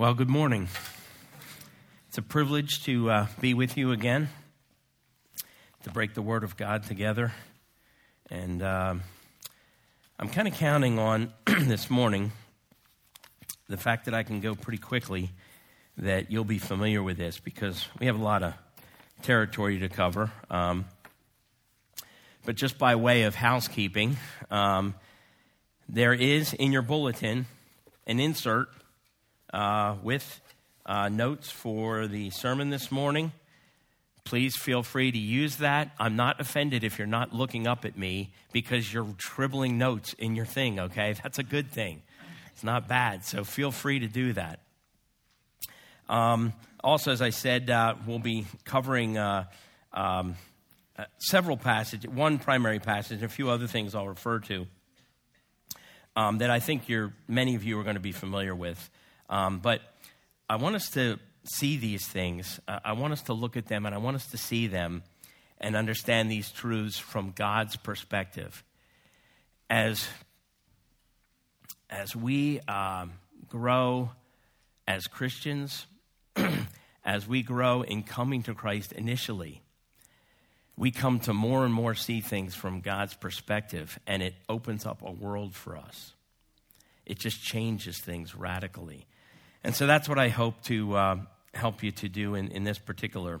Well, good morning. It's a privilege to uh, be with you again, to break the Word of God together. And uh, I'm kind of counting on this morning the fact that I can go pretty quickly, that you'll be familiar with this because we have a lot of territory to cover. Um, but just by way of housekeeping, um, there is in your bulletin an insert uh, with uh, notes for the sermon this morning. Please feel free to use that. I'm not offended if you're not looking up at me because you're scribbling notes in your thing, okay? That's a good thing. It's not bad, so feel free to do that. Um, also, as I said, uh, we'll be covering uh, um, uh, several passages, one primary passage, and a few other things I'll refer to um, that I think many of you are going to be familiar with. Um, but I want us to see these things. Uh, I want us to look at them and I want us to see them and understand these truths from God's perspective. As, as we um, grow as Christians, as we grow in coming to Christ initially, we come to more and more see things from God's perspective, and it opens up a world for us. It just changes things radically. And so that's what I hope to uh, help you to do in, in this particular,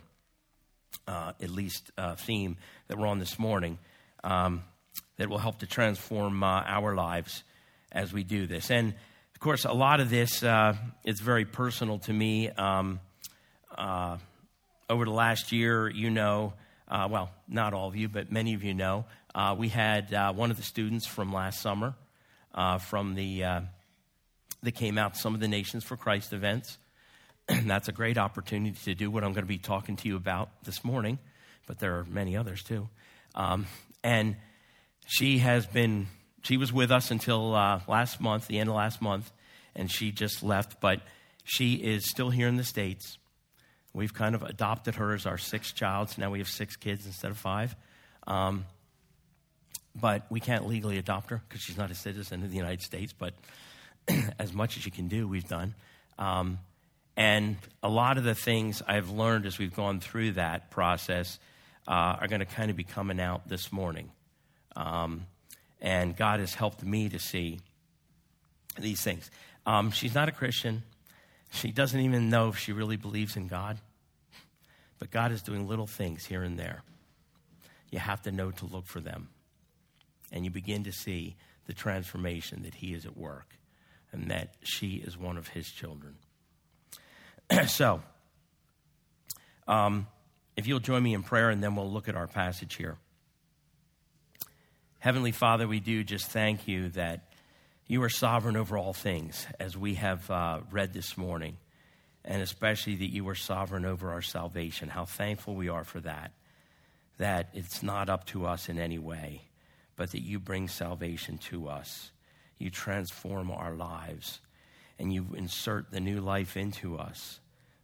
uh, at least, uh, theme that we're on this morning um, that will help to transform uh, our lives as we do this. And of course, a lot of this uh, is very personal to me. Um, uh, over the last year, you know, well, not all of you, but many of you know, we had one of the students from last summer from the that came out some of the Nations for Christ events. And that's a great opportunity to do what I'm going to be talking to you about this morning, but there are many others too. Um, and she has been, she was with us until uh, last month, the end of last month, and she just left, but she is still here in the States. We've kind of adopted her as our sixth child, so now we have six kids instead of five. Um, but we can't legally adopt her because she's not a citizen of the United States, but as much as you can do, we've done. Um, and a lot of the things I've learned as we've gone through that process uh, are going to kind of be coming out this morning. Um, and God has helped me to see these things. Um, she's not a Christian. She doesn't even know if she really believes in God. But God is doing little things here and there. You have to know to look for them. And you begin to see the transformation that He is at work and that she is one of his children. so, um, if you'll join me in prayer, and then we'll look at our passage here. Heavenly Father, we do just thank you that you are sovereign over all things, as we have uh, read this morning, and especially that you are sovereign over our salvation. How thankful we are for that, that it's not up to us in any way, but that you bring salvation to us you transform our lives and you insert the new life into us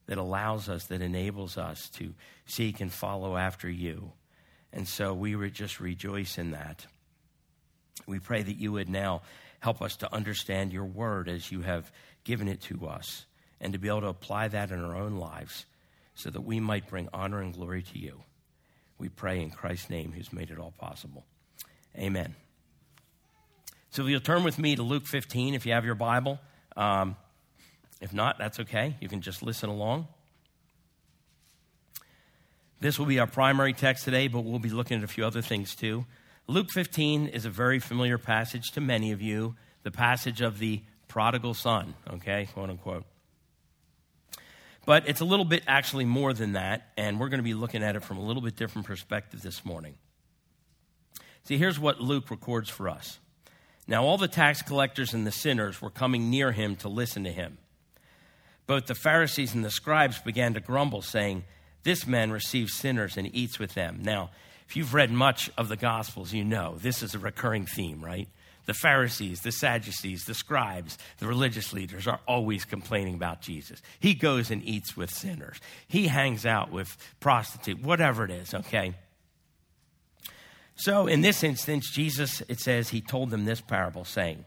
that allows us, that enables us to seek and follow after you. And so we would just rejoice in that. We pray that you would now help us to understand your word as you have given it to us and to be able to apply that in our own lives so that we might bring honor and glory to you. We pray in Christ's name, who's made it all possible. Amen. So if you'll turn with me to Luke 15, if you have your Bible. Um, if not, that's okay. You can just listen along. This will be our primary text today, but we'll be looking at a few other things too. Luke 15 is a very familiar passage to many of you, the passage of the prodigal son, okay, quote unquote. But it's a little bit actually more than that, and we're going to be looking at it from a little bit different perspective this morning. See, here's what Luke records for us. Now, all the tax collectors and the sinners were coming near him to listen to him. Both the Pharisees and the scribes began to grumble, saying, This man receives sinners and eats with them. Now, if you've read much of the Gospels, you know this is a recurring theme, right? The Pharisees, the Sadducees, the scribes, the religious leaders are always complaining about Jesus. He goes and eats with sinners, he hangs out with prostitutes, whatever it is, okay? So in this instance, Jesus, it says, he told them this parable, saying,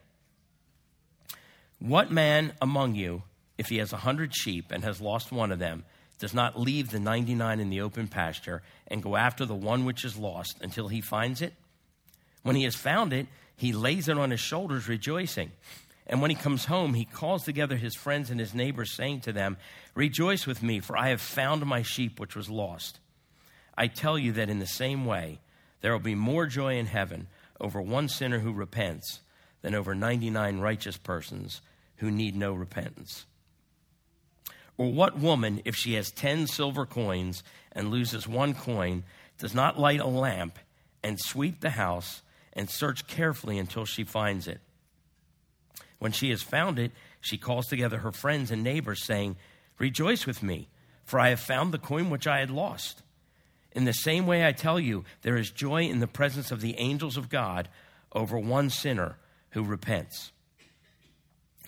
What man among you, if he has a hundred sheep and has lost one of them, does not leave the 99 in the open pasture and go after the one which is lost until he finds it? When he has found it, he lays it on his shoulders, rejoicing. And when he comes home, he calls together his friends and his neighbors, saying to them, Rejoice with me, for I have found my sheep which was lost. I tell you that in the same way, there will be more joy in heaven over one sinner who repents than over 99 righteous persons who need no repentance. Or what woman, if she has 10 silver coins and loses one coin, does not light a lamp and sweep the house and search carefully until she finds it? When she has found it, she calls together her friends and neighbors, saying, Rejoice with me, for I have found the coin which I had lost. In the same way, I tell you, there is joy in the presence of the angels of God over one sinner who repents.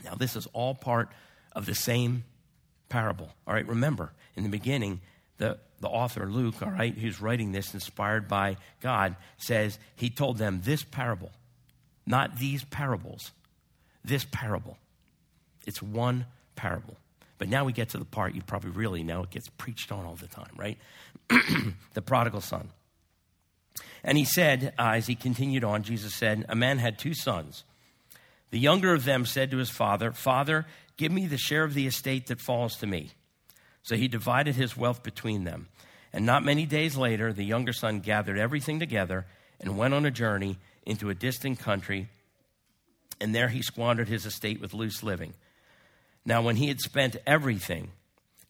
Now, this is all part of the same parable. All right, remember, in the beginning, the, the author, Luke, all right, who's writing this, inspired by God, says he told them this parable, not these parables, this parable. It's one parable. But now we get to the part you probably really know it gets preached on all the time, right? the prodigal son. And he said, uh, as he continued on, Jesus said, A man had two sons. The younger of them said to his father, Father, Give me the share of the estate that falls to me. So he divided his wealth between them. And not many days later, the younger son gathered everything together and went on a journey into a distant country. And there he squandered his estate with loose living. Now, when he had spent everything,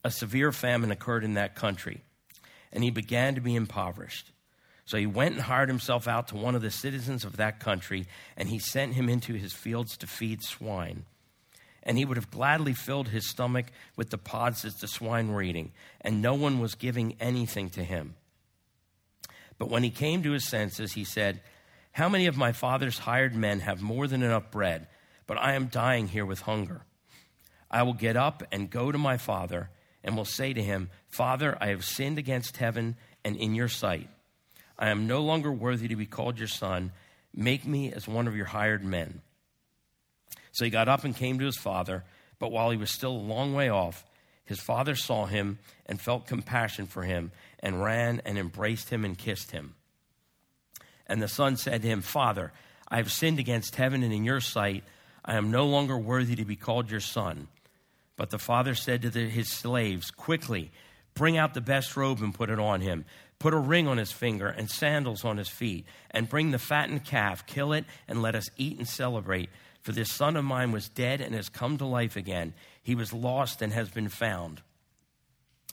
a severe famine occurred in that country, and he began to be impoverished. So he went and hired himself out to one of the citizens of that country, and he sent him into his fields to feed swine and he would have gladly filled his stomach with the pods that the swine were eating, and no one was giving anything to him. But when he came to his senses, he said, How many of my father's hired men have more than enough bread, but I am dying here with hunger? I will get up and go to my father, and will say to him, Father, I have sinned against heaven and in your sight. I am no longer worthy to be called your son. Make me as one of your hired men. So he got up and came to his father, but while he was still a long way off, his father saw him and felt compassion for him and ran and embraced him and kissed him. And the son said to him, Father, I have sinned against heaven and in your sight. I am no longer worthy to be called your son. But the father said to the, his slaves, Quickly, bring out the best robe and put it on him. Put a ring on his finger and sandals on his feet. And bring the fattened calf, kill it, and let us eat and celebrate. For this son of mine was dead and has come to life again. He was lost and has been found.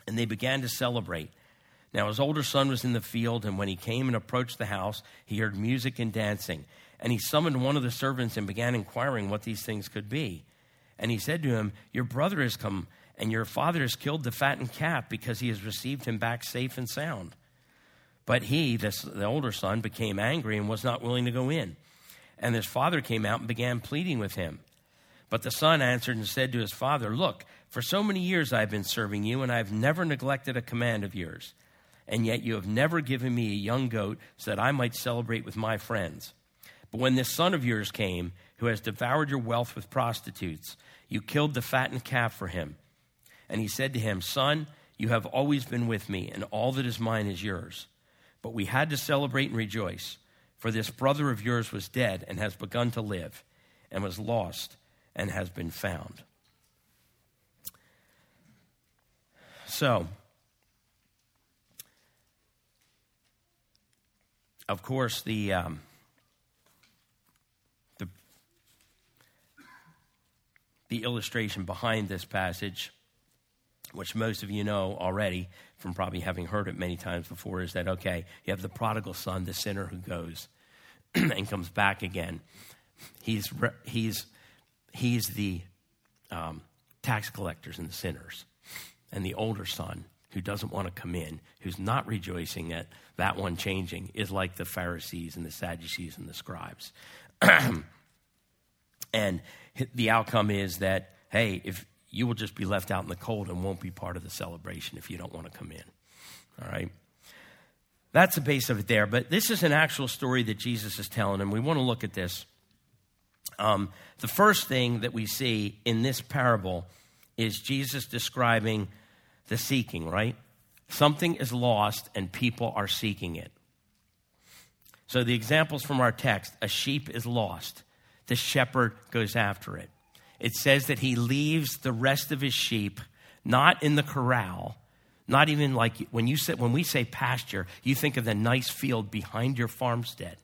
And they began to celebrate. Now his older son was in the field, and when he came and approached the house, he heard music and dancing. And he summoned one of the servants and began inquiring what these things could be. And he said to him, Your brother has come, and your father has killed the fattened calf because he has received him back safe and sound. But he, this, the older son, became angry and was not willing to go in. And his father came out and began pleading with him. But the son answered and said to his father, Look, for so many years I have been serving you, and I have never neglected a command of yours. And yet you have never given me a young goat so that I might celebrate with my friends. But when this son of yours came, who has devoured your wealth with prostitutes, you killed the fattened calf for him. And he said to him, Son, you have always been with me, and all that is mine is yours. But we had to celebrate and rejoice for this brother of yours was dead and has begun to live, and was lost and has been found. So, of course, the, um, the illustration behind this passage, which most of you know already, from probably having heard it many times before is that, okay, you have the prodigal son, the sinner who goes and comes back again. He's, he's, he's the um, tax collectors and the sinners. And the older son, who doesn't want to come in, who's not rejoicing at that one changing, is like the Pharisees and the Sadducees and the scribes. and the outcome is that, hey, if you will just be left out in the cold and won't be part of the celebration if you don't want to come in. All right? That's the base of it there. But this is an actual story that Jesus is telling, and we want to look at this. Um, the first thing that we see in this parable is Jesus describing the seeking, right? Something is lost and people are seeking it. So the examples from our text a sheep is lost, the shepherd goes after it. It says that he leaves the rest of his sheep not in the corral, not even like when you say, when we say pasture, you think of the nice field behind your farmstead.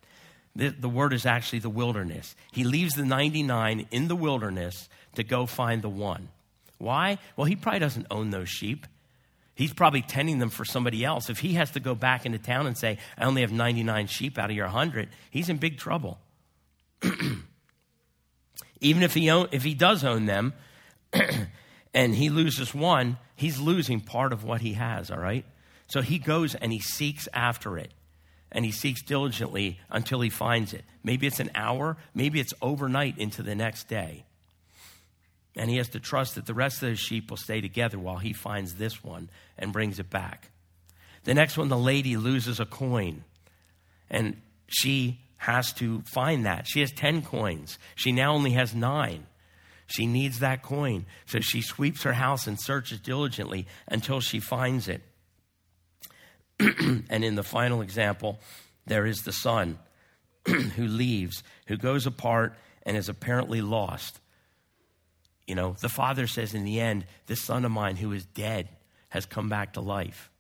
The, the word is actually the wilderness. He leaves the 99 in the wilderness to go find the one. Why? Well, he probably doesn't own those sheep. He's probably tending them for somebody else. If he has to go back into town and say, I only have 99 sheep out of your 100, he's in big trouble. Even if he, own, if he does own them and he loses one, he's losing part of what he has, all right? So he goes and he seeks after it. And he seeks diligently until he finds it. Maybe it's an hour, maybe it's overnight into the next day. And he has to trust that the rest of the sheep will stay together while he finds this one and brings it back. The next one, the lady loses a coin. And she has to find that. She has 10 coins. She now only has nine. She needs that coin. So she sweeps her house and searches diligently until she finds it. and in the final example, there is the son who leaves, who goes apart and is apparently lost. You know, the father says in the end, This son of mine who is dead has come back to life.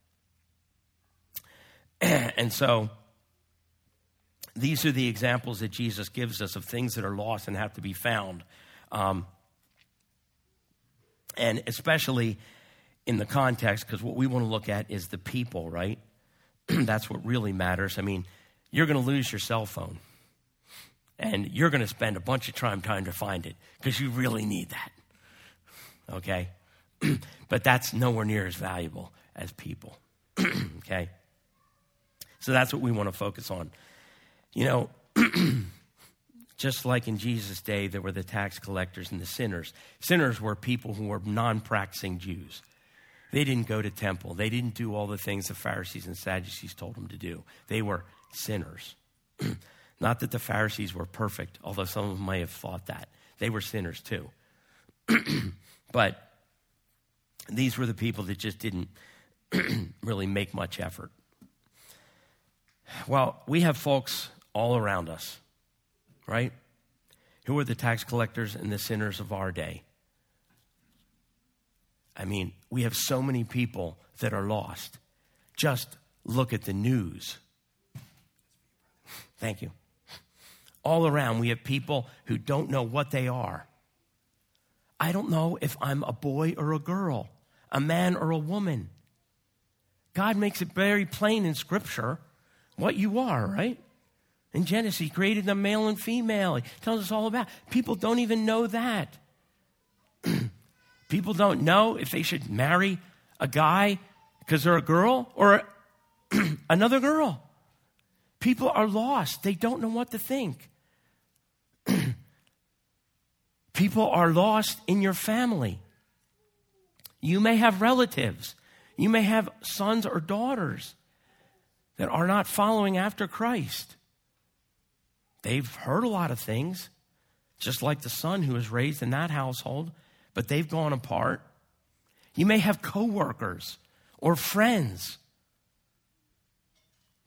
and so, these are the examples that Jesus gives us of things that are lost and have to be found. Um, and especially in the context, because what we want to look at is the people, right? That's what really matters. I mean, you're going to lose your cell phone, and you're going to spend a bunch of time trying to find it because you really need that okay? but that's nowhere near as valuable as people, okay? So that's what we want to focus on. You know, just like in Jesus' day, there were the tax collectors and the sinners. Sinners were people who were non practicing Jews. They didn't go to temple. They didn't do all the things the Pharisees and Sadducees told them to do. They were sinners. Not that the Pharisees were perfect, although some of them may have thought that. They were sinners too. But these were the people that just didn't really make much effort. Well, we have folks all around us, right? Who are the tax collectors and the sinners of our day? I mean, we have so many people that are lost. Just look at the news. Thank you. All around, we have people who don't know what they are. I don't know if I'm a boy or a girl, a man or a woman. God makes it very plain in Scripture what you are, right? In Genesis, He created them male and female. He tells us all about. People don't even know that. People don't know if they should marry a guy because they're a girl or another girl. People are lost. They don't know what to think. People are lost in your family. You may have relatives. You may have sons or daughters that are not following after Christ. They've heard a lot of things, just like the son who was raised in that household, but they've gone apart. You may have coworkers or friends.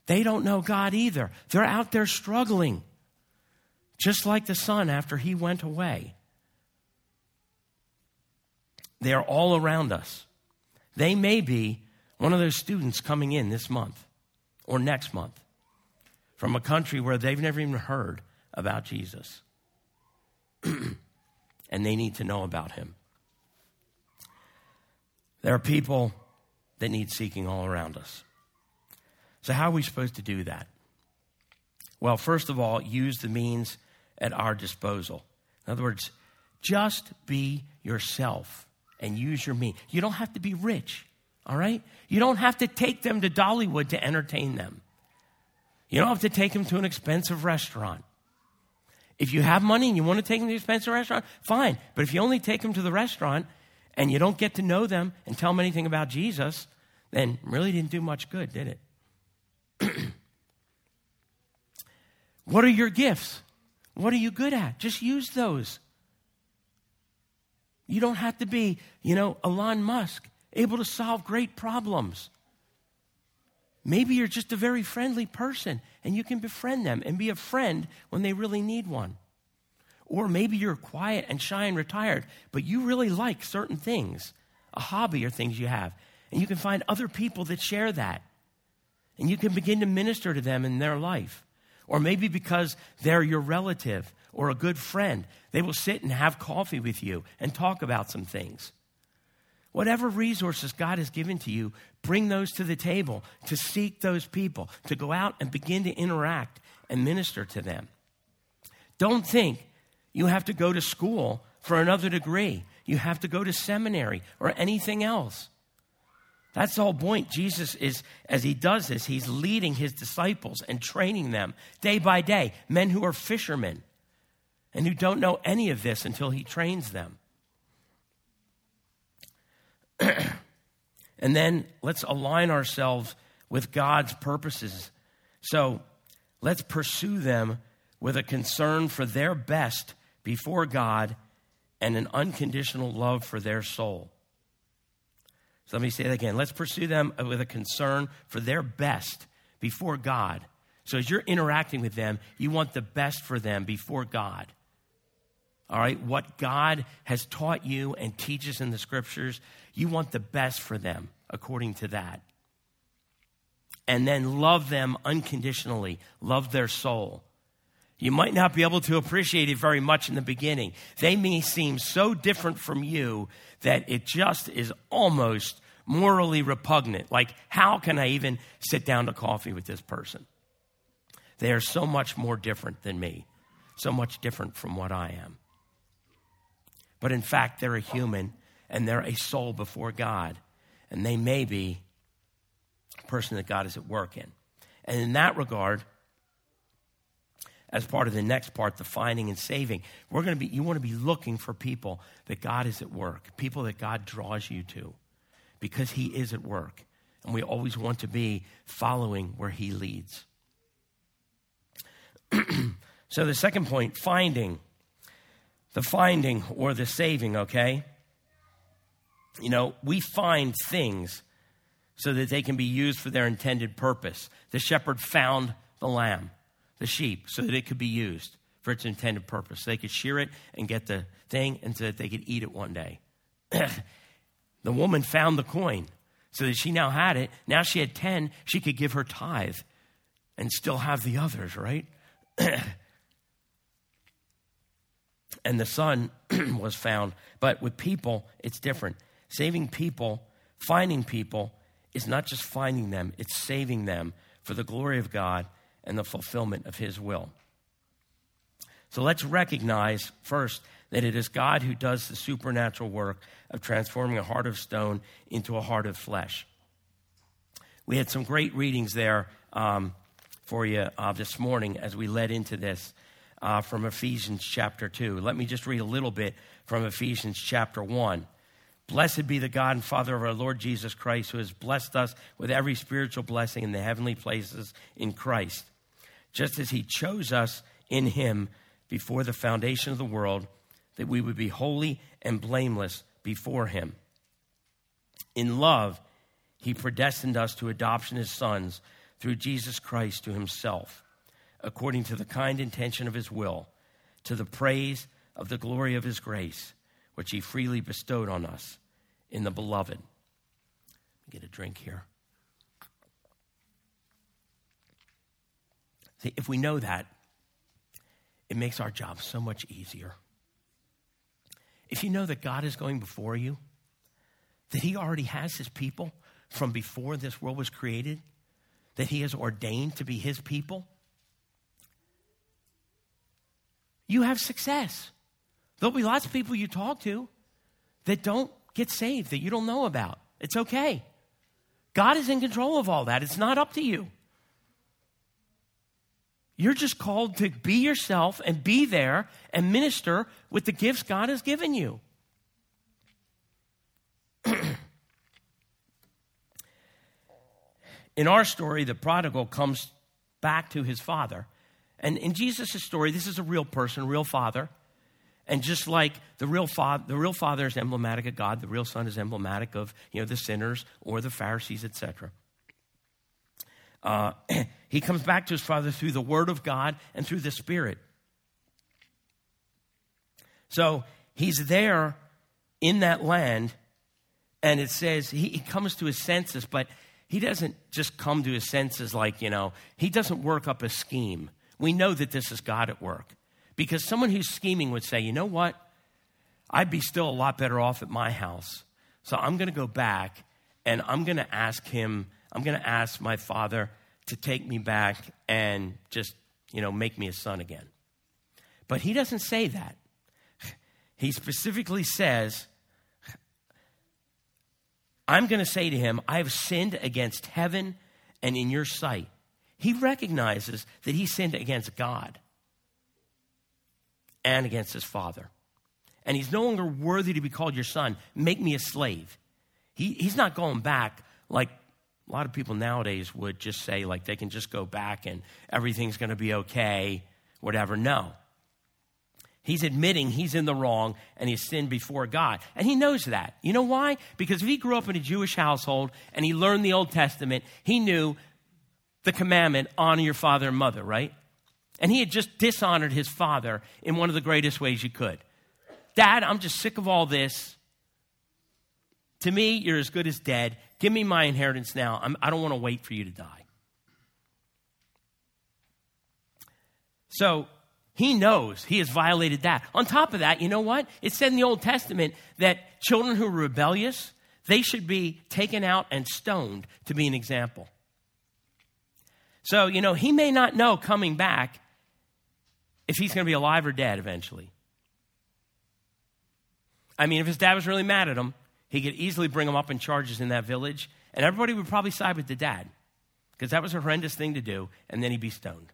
They don't know God either. They're out there struggling, just like the son after he went away. They are all around us. They may be one of those students coming in this month or next month from a country where they've never even heard about Jesus. and they need to know about him. There are people that need seeking all around us. So, how are we supposed to do that? Well, first of all, use the means at our disposal. In other words, just be yourself and use your means. You don't have to be rich, all right? You don't have to take them to Dollywood to entertain them. You don't have to take them to an expensive restaurant. If you have money and you want to take them to an expensive restaurant, fine. But if you only take them to the restaurant and you don't get to know them and tell them anything about Jesus, then really didn't do much good, did it? what are your gifts? What are you good at? Just use those. You don't have to be, you know, Elon Musk, able to solve great problems. Maybe you're just a very friendly person and you can befriend them and be a friend when they really need one. Or maybe you're quiet and shy and retired, but you really like certain things, a hobby or things you have. And you can find other people that share that. And you can begin to minister to them in their life. Or maybe because they're your relative or a good friend, they will sit and have coffee with you and talk about some things. Whatever resources God has given to you, bring those to the table to seek those people, to go out and begin to interact and minister to them. Don't think you have to go to school for another degree, you have to go to seminary or anything else. That's the whole point. Jesus is, as he does this, he's leading his disciples and training them day by day, men who are fishermen and who don't know any of this until he trains them. and then let's align ourselves with God's purposes. So let's pursue them with a concern for their best before God and an unconditional love for their soul. So let me say that again. Let's pursue them with a concern for their best before God. So as you're interacting with them, you want the best for them before God. All right? What God has taught you and teaches in the scriptures, you want the best for them according to that. And then love them unconditionally, love their soul. You might not be able to appreciate it very much in the beginning. They may seem so different from you that it just is almost morally repugnant. Like, how can I even sit down to coffee with this person? They are so much more different than me, so much different from what I am. But in fact, they're a human and they're a soul before God, and they may be a person that God is at work in. And in that regard, as part of the next part, the finding and saving. We're going to be, you want to be looking for people that God is at work, people that God draws you to, because He is at work. And we always want to be following where He leads. so, the second point, finding. The finding or the saving, okay? You know, we find things so that they can be used for their intended purpose. The shepherd found the lamb the sheep so that it could be used for its intended purpose. So they could shear it and get the thing and so that they could eat it one day. the woman found the coin so that she now had it. Now she had 10, she could give her tithe and still have the others, right? and the son was found. But with people, it's different. Saving people, finding people, is not just finding them, it's saving them for the glory of God and the fulfillment of His will. So let's recognize first that it is God who does the supernatural work of transforming a heart of stone into a heart of flesh. We had some great readings there um, for you uh, this morning as we led into this uh, from Ephesians chapter 2. Let me just read a little bit from Ephesians chapter 1. Blessed be the God and Father of our Lord Jesus Christ, who has blessed us with every spiritual blessing in the heavenly places in Christ just as he chose us in him before the foundation of the world, that we would be holy and blameless before him. In love, he predestined us to adoption as sons through Jesus Christ to himself, according to the kind intention of his will, to the praise of the glory of his grace, which he freely bestowed on us in the beloved. Get a drink here. See, if we know that, it makes our job so much easier. If you know that God is going before you, that He already has His people from before this world was created, that He has ordained to be His people, you have success. There'll be lots of people you talk to that don't get saved, that you don't know about. It's okay. God is in control of all that. It's not up to you. You're just called to be yourself and be there and minister with the gifts God has given you. in our story, the prodigal comes back to his father. And in Jesus' story, this is a real person, real father. And just like the real, father, the real father is emblematic of God, the real son is emblematic of you know, the sinners or the Pharisees, etc. Uh, he comes back to his father through the word of God and through the Spirit. So he's there in that land, and it says he, he comes to his senses, but he doesn't just come to his senses like, you know, he doesn't work up a scheme. We know that this is God at work. Because someone who's scheming would say, you know what? I'd be still a lot better off at my house. So I'm going to go back and I'm going to ask him, I'm going to ask my father to take me back and just, you know, make me a son again. But he doesn't say that. He specifically says, I'm going to say to him, I have sinned against heaven and in your sight. He recognizes that he sinned against God and against his father. And he's no longer worthy to be called your son. Make me a slave. He, he's not going back like a lot of people nowadays would just say, like, they can just go back and everything's going to be okay, whatever. No. He's admitting he's in the wrong and he's sinned before God. And he knows that. You know why? Because if he grew up in a Jewish household and he learned the Old Testament, he knew the commandment honor your father and mother, right? And he had just dishonored his father in one of the greatest ways you could. Dad, I'm just sick of all this. To me, you're as good as dead. Give me my inheritance now. I'm, I do not want to wait for you to die. So he knows he has violated that. On top of that, you know what? It said in the Old Testament that children who are rebellious, they should be taken out and stoned to be an example. So, you know, he may not know coming back if he's going to be alive or dead eventually. I mean, if his dad was really mad at him, he could easily bring him up in charges in that village, and everybody would probably side with the dad because that was a horrendous thing to do, and then he'd be stoned.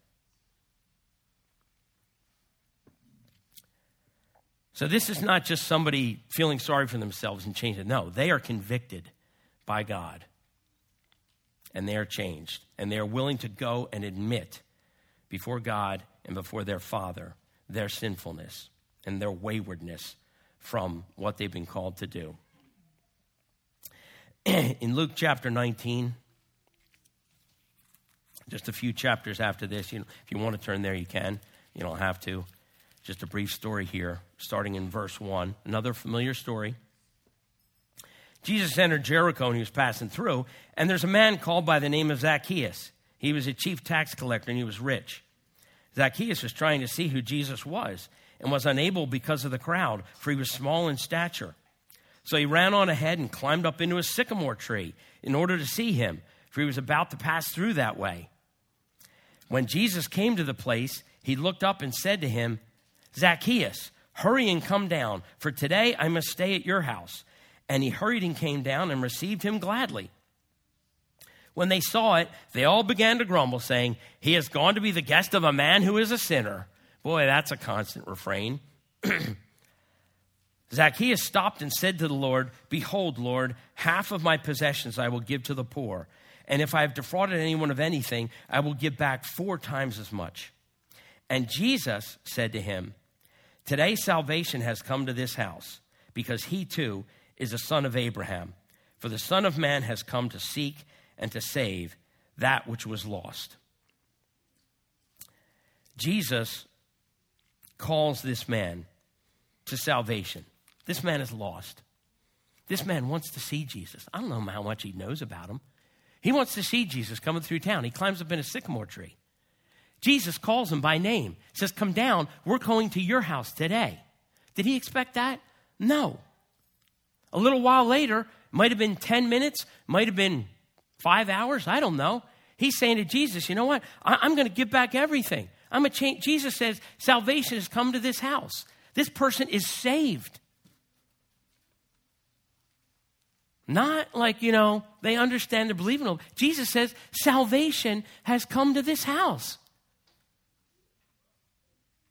So, this is not just somebody feeling sorry for themselves and changing. No, they are convicted by God, and they are changed, and they are willing to go and admit before God and before their Father their sinfulness and their waywardness from what they've been called to do. In Luke chapter 19, just a few chapters after this, you know, if you want to turn there, you can. You don't have to. Just a brief story here, starting in verse 1. Another familiar story. Jesus entered Jericho and he was passing through, and there's a man called by the name of Zacchaeus. He was a chief tax collector and he was rich. Zacchaeus was trying to see who Jesus was and was unable because of the crowd, for he was small in stature. So he ran on ahead and climbed up into a sycamore tree in order to see him, for he was about to pass through that way. When Jesus came to the place, he looked up and said to him, Zacchaeus, hurry and come down, for today I must stay at your house. And he hurried and came down and received him gladly. When they saw it, they all began to grumble, saying, He has gone to be the guest of a man who is a sinner. Boy, that's a constant refrain. Zacchaeus stopped and said to the Lord, Behold, Lord, half of my possessions I will give to the poor. And if I have defrauded anyone of anything, I will give back four times as much. And Jesus said to him, Today salvation has come to this house, because he too is a son of Abraham. For the Son of Man has come to seek and to save that which was lost. Jesus calls this man to salvation. This man is lost. This man wants to see Jesus. I don't know how much he knows about him. He wants to see Jesus coming through town. He climbs up in a sycamore tree. Jesus calls him by name, says, Come down, we're going to your house today. Did he expect that? No. A little while later, might have been 10 minutes, might have been five hours, I don't know. He's saying to Jesus, You know what? I- am going to give back everything. I'm a change. Jesus says, Salvation has come to this house. This person is saved. Not like, you know, they understand and believe in him. Jesus says, salvation has come to this house.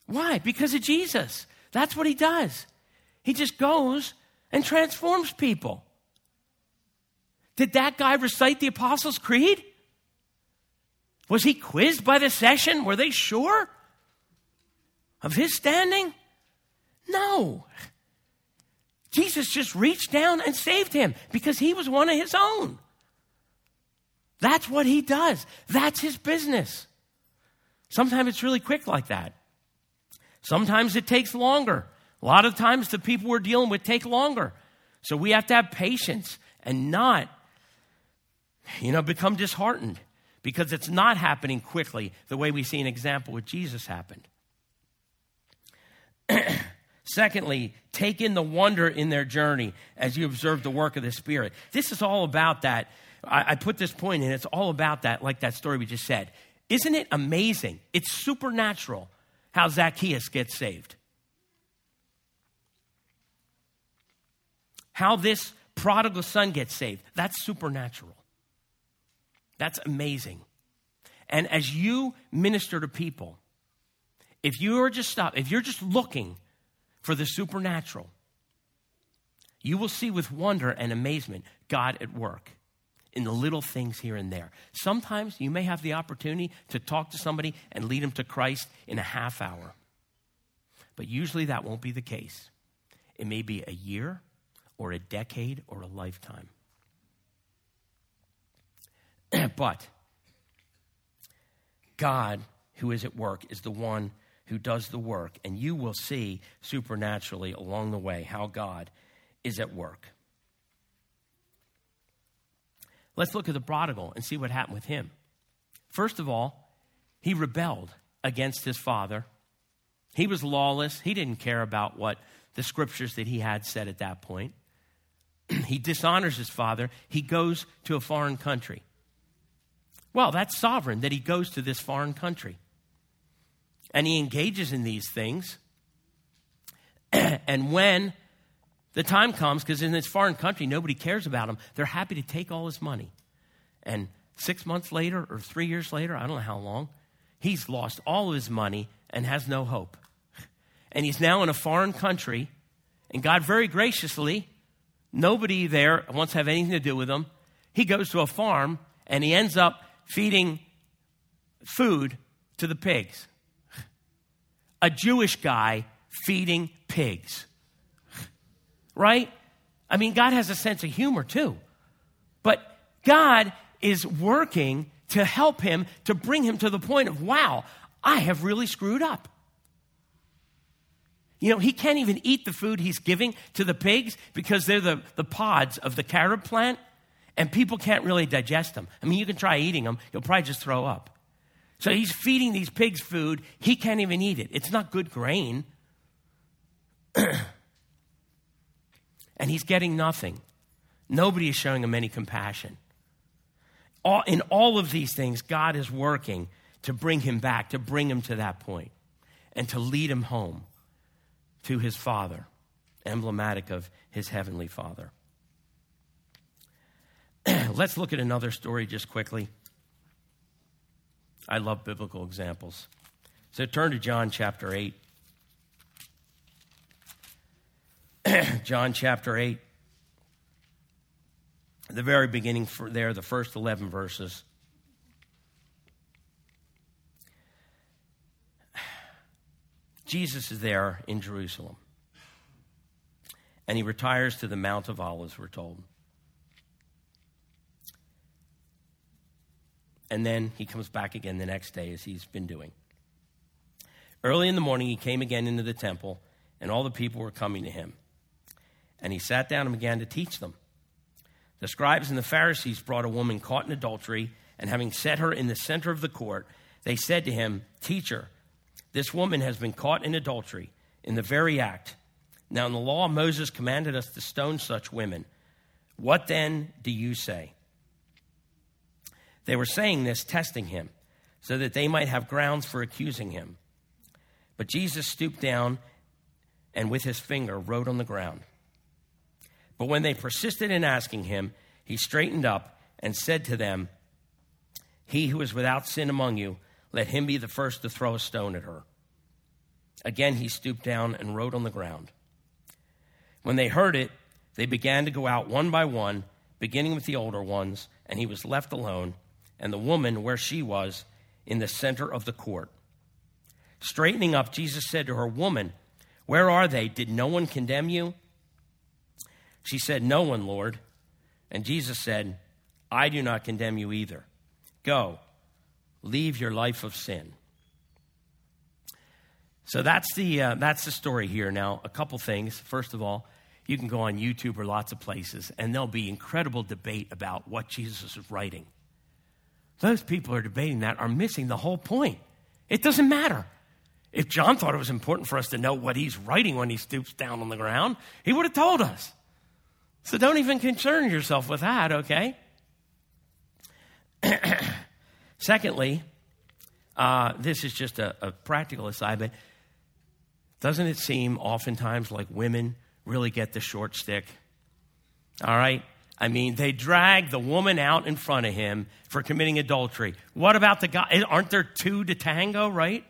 Why? Because of Jesus. That's what he does. He just goes and transforms people. Did that guy recite the Apostles' Creed? Was he quizzed by the session? Were they sure of his standing? No. Jesus just reached down and saved him because he was one of his own. That's what he does. That's his business. Sometimes it's really quick like that. Sometimes it takes longer. A lot of times the people we're dealing with take longer. So we have to have patience and not, you know, become disheartened because it's not happening quickly the way we see an example with Jesus happened. Secondly, take in the wonder in their journey as you observe the work of the Spirit. This is all about that. I, I, put this point in, it's all about that, like that story we just said. Isn't it amazing? It's supernatural how Zacchaeus gets saved. How this prodigal son gets saved. That's supernatural. That's amazing. And as you minister to people, if you are just stop, if you're just looking for the supernatural, you will see with wonder and amazement God at work in the little things here and there. Sometimes you may have the opportunity to talk to somebody and lead them to Christ in a half hour. But usually that won't be the case. It may be a year or a decade or a lifetime. but God, who is at work, is the one who does the work, and you will see supernaturally along the way how God is at work. Let's look at the prodigal and see what happened with him. First of all, he rebelled against his father. He was lawless. He didn't care about what the scriptures that he had said at that point. he dishonors his father. He goes to a foreign country. Well, that's sovereign that he goes to this foreign country. And he engages in these things. and when the time comes, because in this foreign country, nobody cares about him, they're happy to take all his money. And six months later, or three years later, I don't know how long, he's lost all of his money and has no hope. And he's now in a foreign country, and God very graciously, nobody there wants to have anything to do with him. He goes to a farm, and he ends up feeding food to the pigs. A Jewish guy feeding pigs. Right? I mean, God has a sense of humor too. But God is working to help him to bring him to the point of, wow, I have really screwed up. You know, he can't even eat the food he's giving to the pigs because they're the, the pods of the carob plant and people can't really digest them. I mean, you can try eating them, you'll probably just throw up. So he's feeding these pigs food, he can't even eat it. It's not good grain. and he's getting nothing. Nobody is showing him any compassion. All, in all of these things, God is working to bring him back, to bring him to that point, and to lead him home to his Father, emblematic of his heavenly Father. Let's look at another story just quickly. I love biblical examples. So turn to John chapter 8. John chapter 8. The very beginning for there, the first 11 verses. Jesus is there in Jerusalem. And he retires to the Mount of Olives, we're told. And then he comes back again the next day as he's been doing. Early in the morning, he came again into the temple, and all the people were coming to him. And he sat down and began to teach them. The scribes and the Pharisees brought a woman caught in adultery, and having set her in the center of the court, they said to him, Teacher, this woman has been caught in adultery, in the very act. Now, in the law, Moses commanded us to stone such women. What then do you say? They were saying this, testing him, so that they might have grounds for accusing him. But Jesus stooped down and with his finger wrote on the ground. But when they persisted in asking him, he straightened up and said to them, He who is without sin among you, let him be the first to throw a stone at her. Again he stooped down and wrote on the ground. When they heard it, they began to go out one by one, beginning with the older ones, and he was left alone and the woman where she was in the center of the court. Straightening up, Jesus said to her, Woman, Where are they? Did no one condemn you? She said, No one, Lord. And Jesus said, I do not condemn you either. Go, leave your life of sin. So that's the, uh, that's the story here. Now, a couple things. First of all, you can go on YouTube or lots of places, and there'll be incredible debate about what Jesus is writing. Those people are debating that are missing the whole point. It doesn't matter. If John thought it was important for us to know what he's writing when he stoops down on the ground, he would have told us. So don't even concern yourself with that, okay? Secondly, uh, this is just a, a practical aside, but doesn't it seem oftentimes like women really get the short stick? All right? I mean, they drag the woman out in front of him for committing adultery. What about the guy? Aren't there two to tango, right?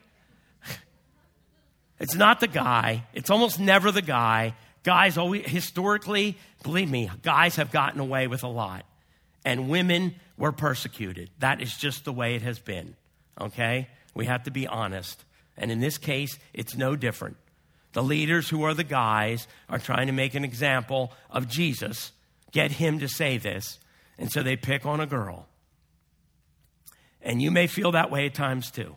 It's not the guy. It's almost never the guy. Guys always, historically, believe me, guys have gotten away with a lot. And women were persecuted. That is just the way it has been. Okay? We have to be honest. And in this case, it's no different. The leaders who are the guys are trying to make an example of Jesus, get him to say this. And so they pick on a girl. And you may feel that way at times too.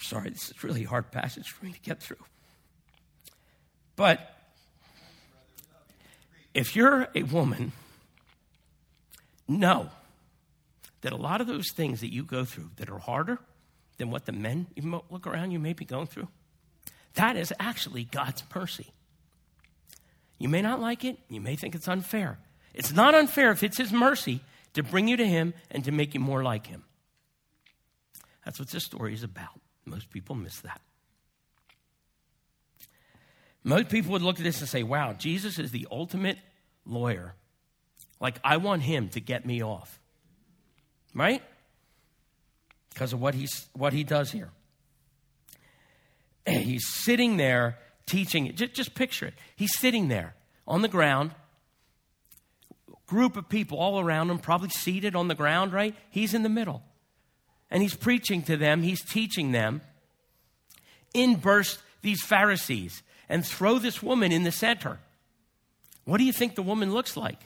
Sorry, this is really hard passage for me to get through. But if you're a woman, know that a lot of those things that you go through that are harder than what the men you look around you may be going through, that is actually God's mercy. You may not like it, you may think it's unfair. It's not unfair if it's His mercy to bring you to Him and to make you more like Him. That's what this story is about. Most people miss that. Most people would look at this and say, wow, Jesus is the ultimate lawyer. Like, I want him to get me off. Right? Because of what, he's, what he does here. And he's sitting there teaching. Just, just picture it. He's sitting there on the ground, group of people all around him, probably seated on the ground, right? He's in the middle and he's preaching to them, he's teaching them. In burst these Pharisees and throw this woman in the center. What do you think the woman looks like?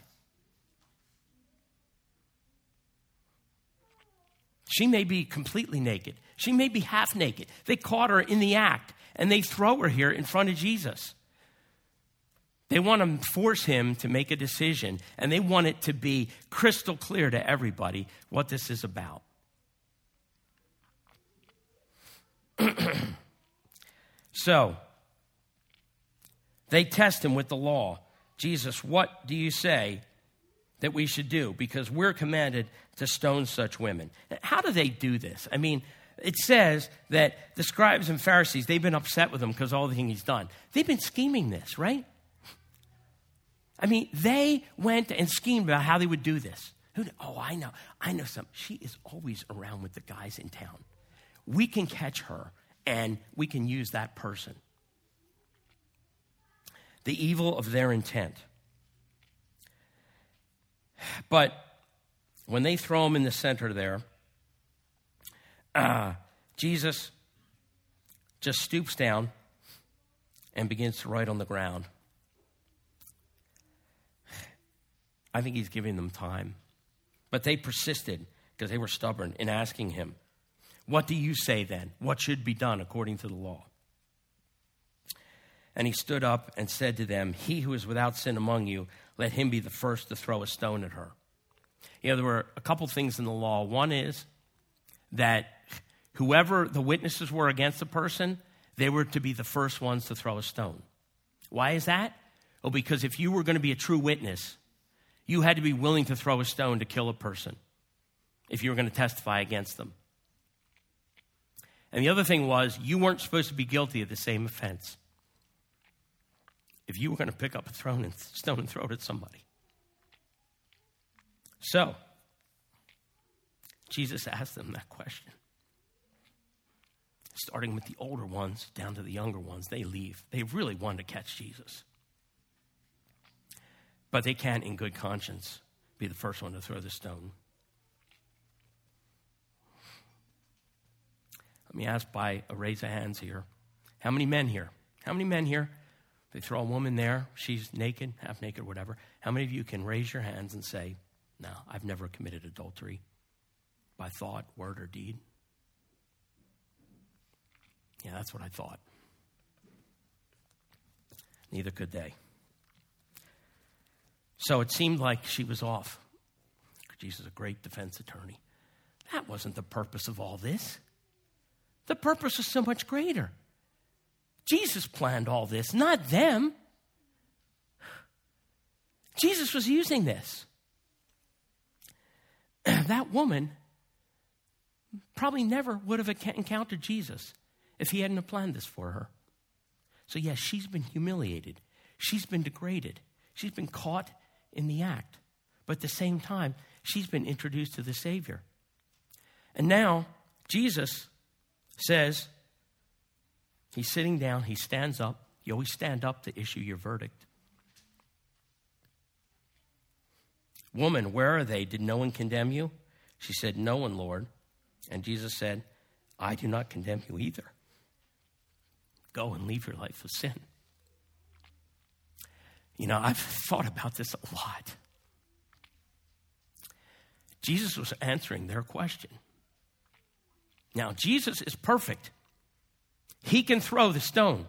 She may be completely naked. She may be half naked. They caught her in the act and they throw her here in front of Jesus. They want to force him to make a decision and they want it to be crystal clear to everybody what this is about. so, they test him with the law. Jesus, what do you say that we should do? Because we're commanded to stone such women. How do they do this? I mean, it says that the scribes and Pharisees, they've been upset with him because all the things he's done. They've been scheming this, right? I mean, they went and schemed about how they would do this. Oh, I know. I know some. She is always around with the guys in town we can catch her and we can use that person. The evil of their intent. But when they throw him in the center there, uh, Jesus just stoops down and begins to write on the ground. I think he's giving them time. But they persisted because they were stubborn in asking him. What do you say then? What should be done according to the law? And he stood up and said to them, He who is without sin among you, let him be the first to throw a stone at her. You know, there were a couple things in the law. One is that whoever the witnesses were against the person, they were to be the first ones to throw a stone. Why is that? Well, because if you were going to be a true witness, you had to be willing to throw a stone to kill a person if you were going to testify against them. And the other thing was, you weren't supposed to be guilty of the same offense. If you were going to pick up a stone and, stone and throw it at somebody. So, Jesus asked them that question. Starting with the older ones down to the younger ones, they leave. They really want to catch Jesus. But they can't, in good conscience, be the first one to throw the stone. Let me ask by a raise of hands here. How many men here? How many men here? They throw a woman there, she's naked, half naked, whatever. How many of you can raise your hands and say, No, I've never committed adultery by thought, word, or deed? Yeah, that's what I thought. Neither could they. So it seemed like she was off. Jesus is a great defense attorney. That wasn't the purpose of all this. The purpose was so much greater. Jesus planned all this, not them. Jesus was using this. that woman probably never would have encountered Jesus if he hadn't planned this for her. So, yes, she's been humiliated. She's been degraded. She's been caught in the act. But at the same time, she's been introduced to the Savior. And now, Jesus says, He's sitting down, he stands up. You always stand up to issue your verdict. Woman, where are they? Did no one condemn you? She said, No one, Lord. And Jesus said, I do not condemn you either. Go and leave your life of sin. You know, I've thought about this a lot. Jesus was answering their question. Now, Jesus is perfect. He can throw the stone.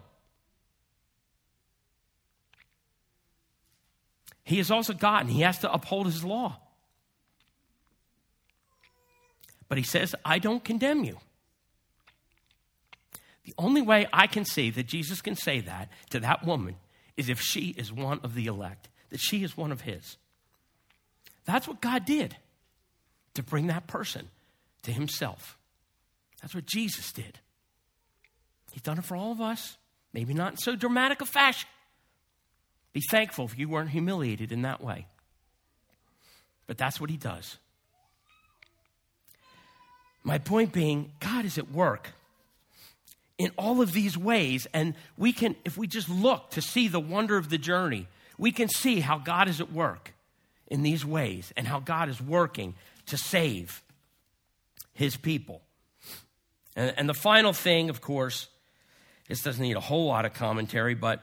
He is also God and he has to uphold his law. But he says, I don't condemn you. The only way I can see that Jesus can say that to that woman is if she is one of the elect, that she is one of his. That's what God did to bring that person to himself. That's what Jesus did. He's done it for all of us, maybe not in so dramatic a fashion. Be thankful if you weren't humiliated in that way. But that's what he does. My point being, God is at work in all of these ways, and we can, if we just look to see the wonder of the journey, we can see how God is at work in these ways and how God is working to save his people. And, and the final thing, of course, this doesn't need a whole lot of commentary, but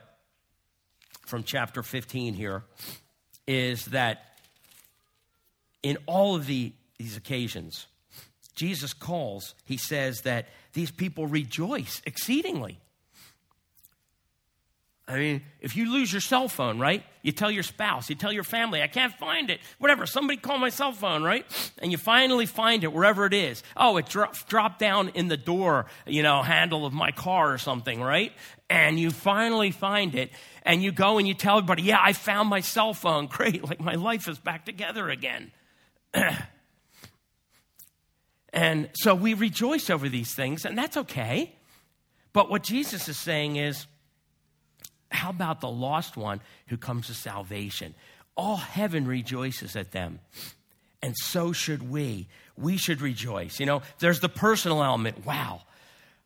from chapter 15 here, is that in all of the, these occasions, Jesus calls, he says that these people rejoice exceedingly. I mean, if you lose your cell phone, right? You tell your spouse, you tell your family, I can't find it. Whatever, somebody call my cell phone, right? And you finally find it wherever it is. Oh, it dro- dropped down in the door, you know, handle of my car or something, right? And you finally find it, and you go and you tell everybody, yeah, I found my cell phone. Great, like my life is back together again. and so we rejoice over these things, and that's okay. But what Jesus is saying is, how about the lost one who comes to salvation? All heaven rejoices at them. And so should we. We should rejoice. You know, there's the personal element. Wow,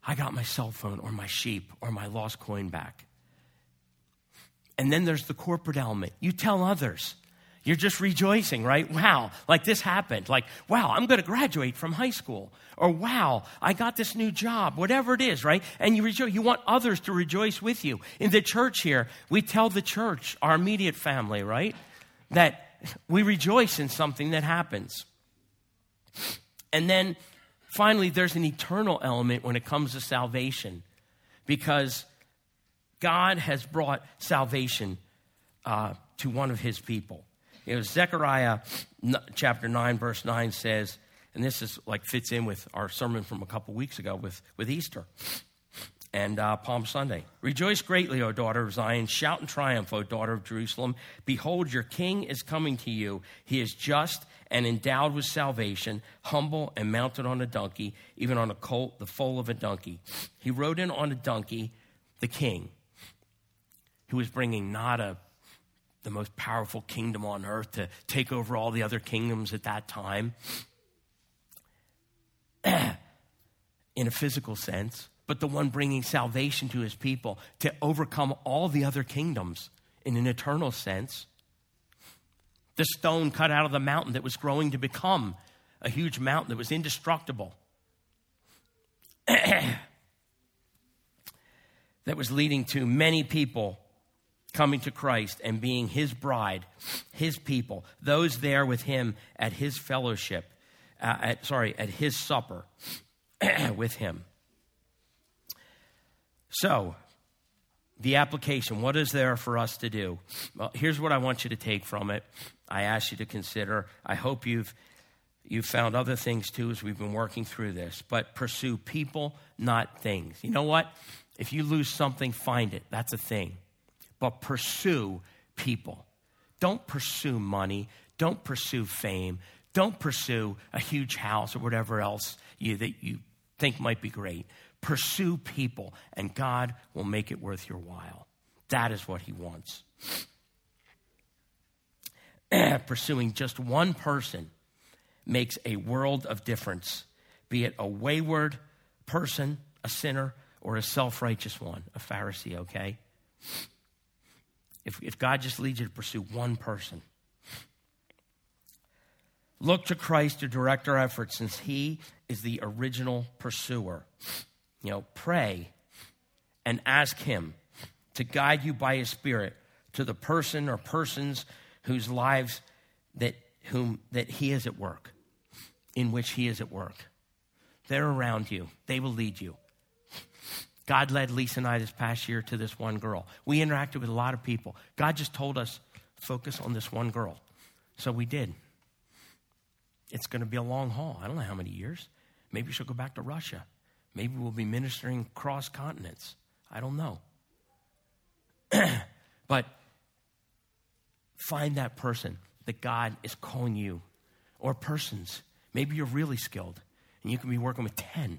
I got my cell phone or my sheep or my lost coin back. And then there's the corporate element. You tell others. You're just rejoicing, right? Wow, like this happened. Like, wow, I'm going to graduate from high school. Or wow, I got this new job, whatever it is, right? And you rejoice. You want others to rejoice with you. In the church here, we tell the church, our immediate family, right? That we rejoice in something that happens. And then finally, there's an eternal element when it comes to salvation because God has brought salvation uh, to one of his people. You know, Zechariah chapter 9, verse 9 says, and this is like fits in with our sermon from a couple weeks ago with, with Easter and uh, Palm Sunday. Rejoice greatly, O daughter of Zion. Shout in triumph, O daughter of Jerusalem. Behold, your king is coming to you. He is just and endowed with salvation, humble and mounted on a donkey, even on a colt, the foal of a donkey. He rode in on a donkey, the king, who was bringing not a the most powerful kingdom on earth to take over all the other kingdoms at that time in a physical sense, but the one bringing salvation to his people to overcome all the other kingdoms in an eternal sense. The stone cut out of the mountain that was growing to become a huge mountain that was indestructible. that was leading to many people coming to Christ and being his bride, his people, those there with him at his fellowship, uh, at, sorry, at his supper with him. So, the application, what is there for us to do? Well, here's what I want you to take from it. I ask you to consider. I hope you've you've found other things too as we've been working through this, but pursue people, not things. You know what? If you lose something, find it. That's a thing. But pursue people. Don't pursue money. Don't pursue fame. Don't pursue a huge house or whatever else you, that you think might be great. Pursue people, and God will make it worth your while. That is what He wants. Pursuing just one person makes a world of difference, be it a wayward person, a sinner, or a self righteous one, a Pharisee, okay? If, if God just leads you to pursue one person, look to Christ to direct our efforts since He is the original pursuer. You know, pray and ask Him to guide you by His Spirit to the person or persons whose lives that whom that He is at work, in which He is at work. They're around you. They will lead you. God led Lisa and I this past year to this one girl. We interacted with a lot of people. God just told us, focus on this one girl. So we did. It's going to be a long haul. I don't know how many years. Maybe she'll go back to Russia. Maybe we'll be ministering cross continents. I don't know. but find that person that God is calling you, or persons. Maybe you're really skilled and you can be working with 10.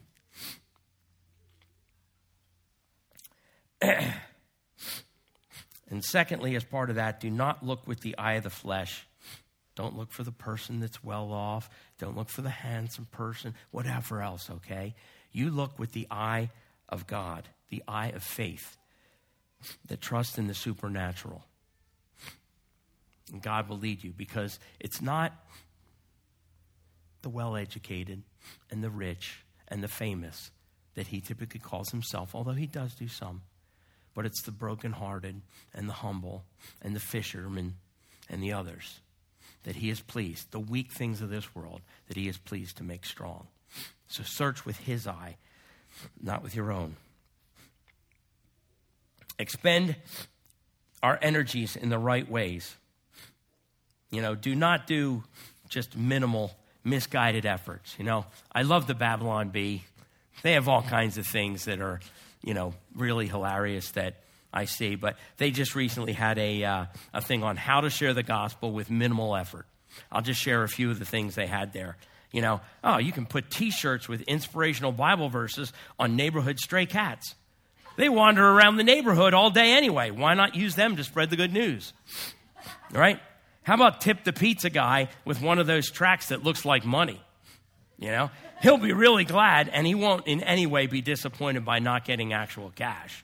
and secondly, as part of that, do not look with the eye of the flesh. Don't look for the person that's well off. Don't look for the handsome person, whatever else, okay? You look with the eye of God, the eye of faith that trusts in the supernatural. And God will lead you because it's not the well educated and the rich and the famous that he typically calls himself, although he does do some but it's the brokenhearted and the humble and the fishermen and the others that he is pleased, the weak things of this world that he is pleased to make strong. So search with his eye, not with your own. Expend our energies in the right ways. You know, do not do just minimal, misguided efforts. You know, I love the Babylon Bee. They have all kinds of things that are you know, really hilarious that I see. But they just recently had a, uh, a thing on how to share the gospel with minimal effort. I'll just share a few of the things they had there. You know, oh, you can put t shirts with inspirational Bible verses on neighborhood stray cats. They wander around the neighborhood all day anyway. Why not use them to spread the good news? Right? How about tip the pizza guy with one of those tracks that looks like money? You know, he'll be really glad and he won't in any way be disappointed by not getting actual cash.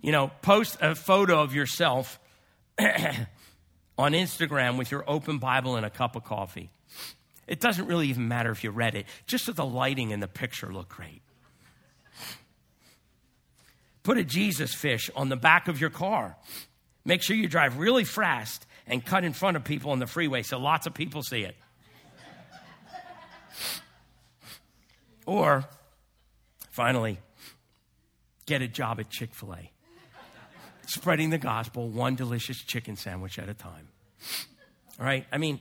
You know, post a photo of yourself on Instagram with your open Bible and a cup of coffee. It doesn't really even matter if you read it, just so the lighting and the picture look great. Put a Jesus fish on the back of your car. Make sure you drive really fast and cut in front of people on the freeway so lots of people see it. Or, finally, get a job at Chick fil A, spreading the gospel one delicious chicken sandwich at a time. All right? I mean,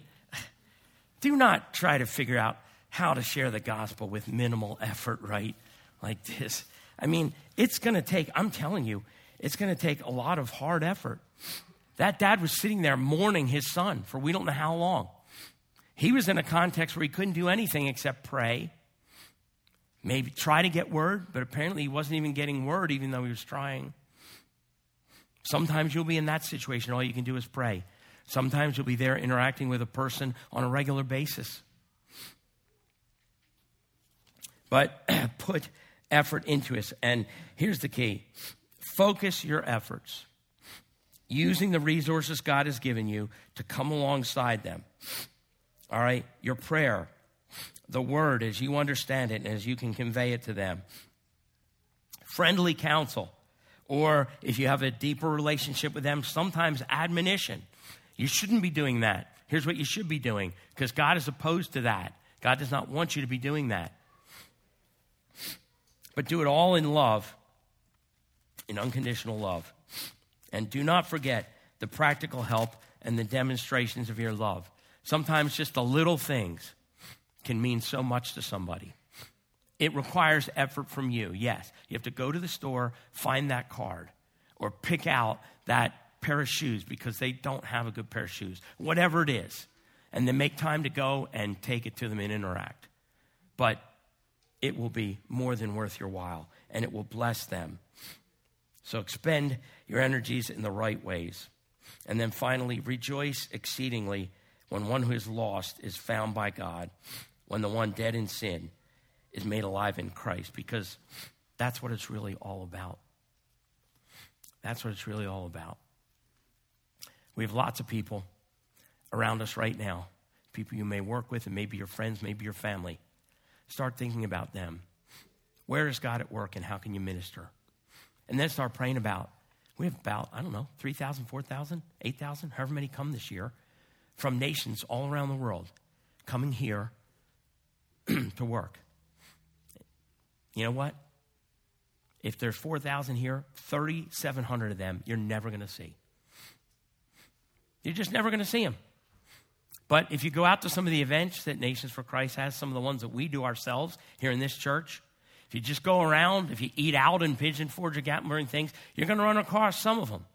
do not try to figure out how to share the gospel with minimal effort, right? Like this. I mean, it's going to take, I'm telling you, it's going to take a lot of hard effort. That dad was sitting there mourning his son for we don't know how long. He was in a context where he couldn't do anything except pray maybe try to get word, but apparently he wasn't even getting word, even though he was trying. Sometimes you'll be in that situation. All you can do is pray. Sometimes you'll be there interacting with a person on a regular basis. But put effort into it. And here's the key focus your efforts, using the resources God has given you to come alongside them. All right? Your prayer, the word as you understand it and as you can convey it to them. friendly counsel, or if you have a deeper relationship with them, sometimes admonition. You shouldn't be doing that. Here's what you should be doing because God is opposed to that. God does not want you to be doing that. But do it all in love, in unconditional love. And do not forget the practical help and the demonstrations of your love. Sometimes just the little things can mean so much to somebody. It requires effort from you, yes. You have to go to the store, find that card, or pick out that pair of shoes because they don't have a good pair of shoes, whatever it is, and then make time to go and take it to them and interact. But it will be more than worth your while, and it will bless them. So expend your energies in the right ways. And then finally, rejoice exceedingly when one who is lost is found by God, when the one dead in sin is made alive in Christ, because that's what it's really all about. That's what it's really all about. We have lots of people around us right now, people you may work with, and maybe your friends, maybe your family. Start thinking about them. Where is God at work, and how can you minister? And then start praying about. We have about, I don't know, 3,000, 4,000, 8,000, however many come this year from nations all around the world coming here to work. You know what? If there's 4,000 here, 3,700 of them you're never going to see. You're just never going to see them. But if you go out to some of the events that Nations for Christ has, some of the ones that we do ourselves here in this church, if you just go around, if you eat out in Pigeon Forge or Gatlinburg and things, you're going to run across some of them.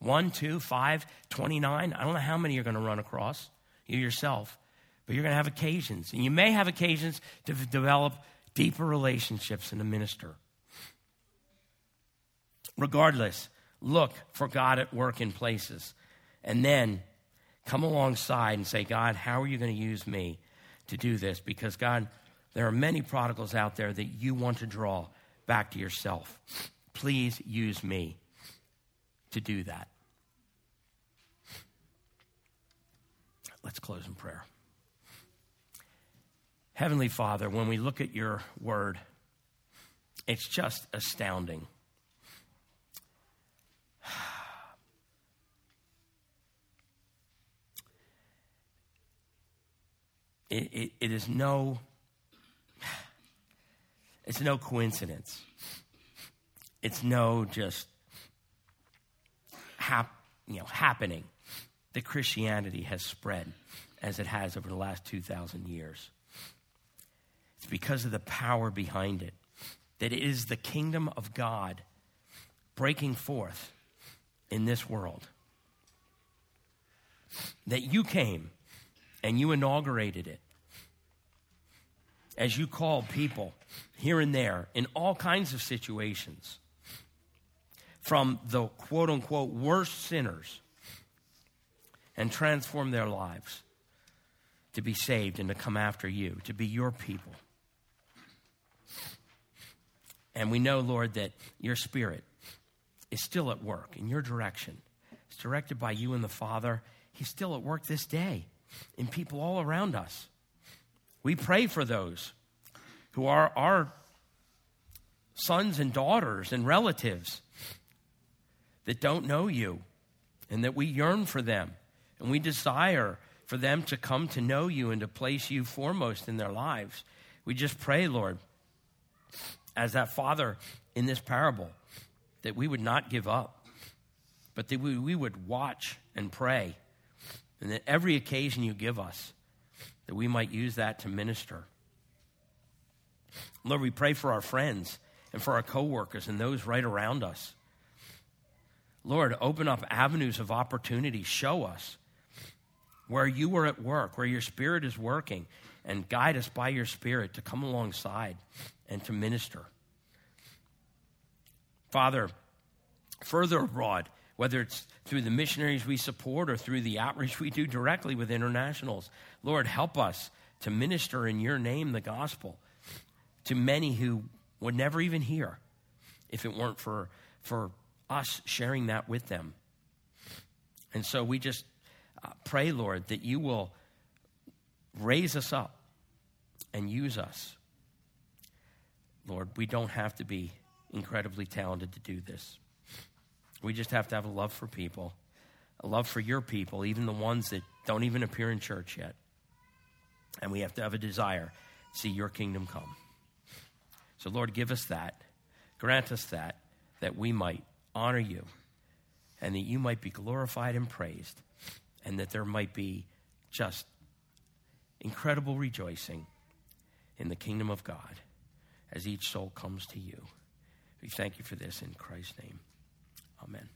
One, two, five, 29. I don't know how many you're going to run across, you yourself, but you're going to have occasions. And you may have occasions to develop deeper relationships in the minister. Regardless, look for God at work in places. And then come alongside and say, God, how are you going to use me to do this? Because, God, there are many prodigals out there that you want to draw back to yourself. Please use me to do that. Let's close in prayer. Heavenly Father, when we look at your word, it's just astounding. It, it, it is no it's no coincidence it's no just hap, you know, happening that christianity has spread as it has over the last 2000 years it's because of the power behind it that it is the kingdom of god breaking forth in this world that you came and you inaugurated it as you called people here and there in all kinds of situations from the quote unquote worst sinners and transform their lives to be saved and to come after you, to be your people. And we know, Lord, that your spirit is still at work in your direction. It's directed by you and the Father. He's still at work this day in people all around us. We pray for those who are our sons and daughters and relatives that don't know you and that we yearn for them and we desire for them to come to know you and to place you foremost in their lives. We just pray, Lord, as that father in this parable, that we would not give up, but that we, we would watch and pray and that every occasion you give us, that we might use that to minister. Lord, we pray for our friends and for our coworkers and those right around us. Lord, open up avenues of opportunity. Show us where you are at work, where your spirit is working, and guide us by your spirit to come alongside and to minister. Father, further abroad, whether it's through the missionaries we support or through the outreach we do directly with internationals. Lord, help us to minister in your name the gospel to many who would never even hear if it weren't for, for us sharing that with them. And so we just uh, pray, Lord, that you will raise us up and use us. Lord, we don't have to be incredibly talented to do this. We just have to have a love for people, a love for your people, even the ones that don't even appear in church yet. And we have to have a desire to see your kingdom come. So, Lord, give us that. Grant us that, that we might honor you and that you might be glorified and praised, and that there might be just incredible rejoicing in the kingdom of God as each soul comes to you. We thank you for this in Christ's name. Amen.